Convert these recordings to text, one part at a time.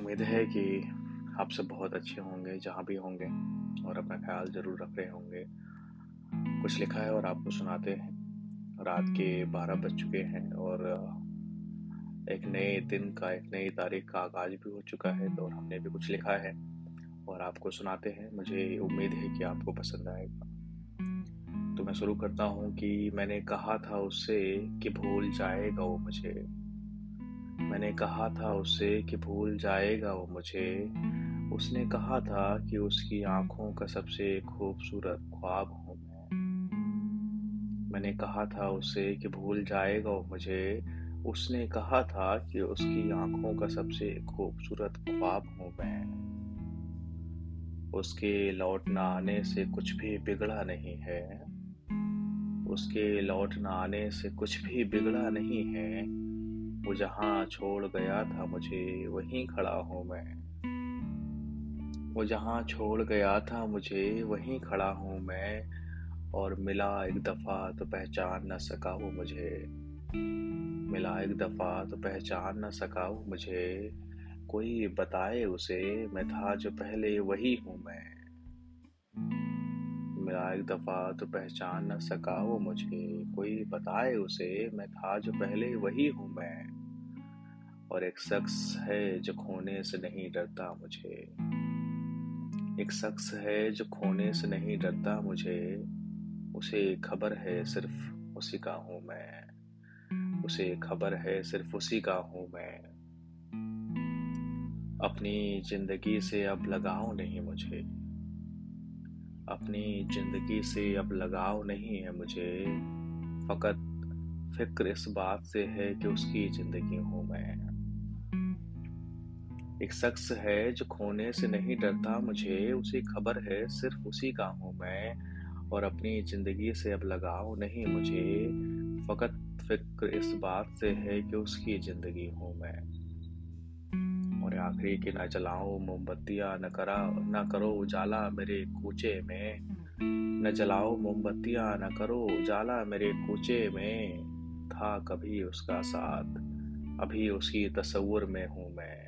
उम्मीद है कि आप सब बहुत अच्छे होंगे, जहाँ भी होंगे, और अपना ख्याल ज़रूर रख रहे होंगे। कुछ लिखा है और आपको सुनाते हैं। रात के बारह बज चुके हैं और एक नए दिन का, एक नई तारीख का आगाज़ भी हो चुका है तो हमने भी कुछ लिखा है और आपको सुनाते हैं। मुझे उम्मीद है कि आपको पसंद आएगा। तो मैं शुरू करता हूँ कि मैंने कहा था उससे कि भूल जाएगा वो मुझे। मैंने कहा था उससे कि भूल जाएगा वो मुझे। उसने कहा था कि उसकी आँखों का सबसे खूबसूरत ख्वाब हूँ मैं। मैंने कहा था उससे कि भूल जाएगा वो मुझे। उसने कहा था कि उसकी आँखों का सबसे खूबसूरत ख्वाब हूँ मैं। उसके लौट न आने से कुछ भी बिगड़ा नहीं है। उसके लौट न आने से कुछ भी बिगड़ा नहीं है। वो जहाँ छोड़ गया था मुझे, वहीं खड़ा हूँ मैं। वो जहाँ छोड़ गया था मुझे, वहीं खड़ा हूँ मैं। और मिला एक दफ़ा तो पहचान न सका वो मुझे। मिला एक दफ़ा तो पहचान न सका वो मुझे। कोई बताए उसे, मैं था जो पहले वही हूँ मैं। मिला एक दफ़ा तो पहचान न सका वो मुझे। कोई बताए उसे, मैं था जो पहले वही हूँ मैं। और एक शख्स है जो खोने से नहीं डरता मुझे। एक शख्स है जो खोने से नहीं डरता मुझे। उसे खबर है सिर्फ़ उसी का हूँ मैं। उसे खबर है सिर्फ़ उसी का हूँ मैं। अपनी ज़िंदगी से अब लगाव नहीं मुझे। अपनी ज़िंदगी से अब लगाव नहीं है मुझे। फकत फ़िक्र इस बात से है कि उसकी ज़िंदगी हूँ मैं। एक शख्स है जो खोने से नहीं डरता मुझे, उसे खबर है सिर्फ़ उसी का हूँ मैं और अपनी ज़िंदगी से अब लगाव नहीं मुझे। फ़कत फ़िक्र इस बात से है कि उसकी ज़िंदगी हूँ मैं। और आखिरी की न जलाओ मोमबत्तियाँ न करा न करो उजाला मेरे कूचे में। न जलाओ मोमबत्तियाँ न करो उजाला मेरे कूचे में। था कभी उसका साथ अभी उसकी तस्वुर में हूँ मैं।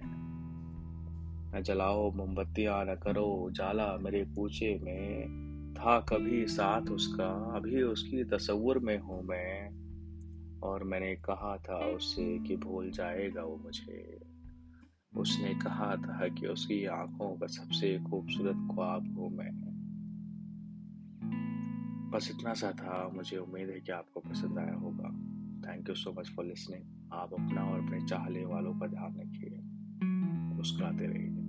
न जलाओ मोमबत्तियाँ न करो उजाला मेरे पूछे में। था कभी साथ उसका अभी उसकी तस्वुर में हूँ मैं। और मैंने कहा था उससे कि भूल जाएगा वो मुझे। उसने कहा था कि उसकी आँखों का सबसे खूबसूरत ख्वाब हूँ मैं बस इतना सा था। मुझे उम्मीद है कि आपको पसंद आया होगा। Thank you so much for listening आप अपना और अपने चाहने वालों का ध्यान रखिए। मुस्कुराते रहिए।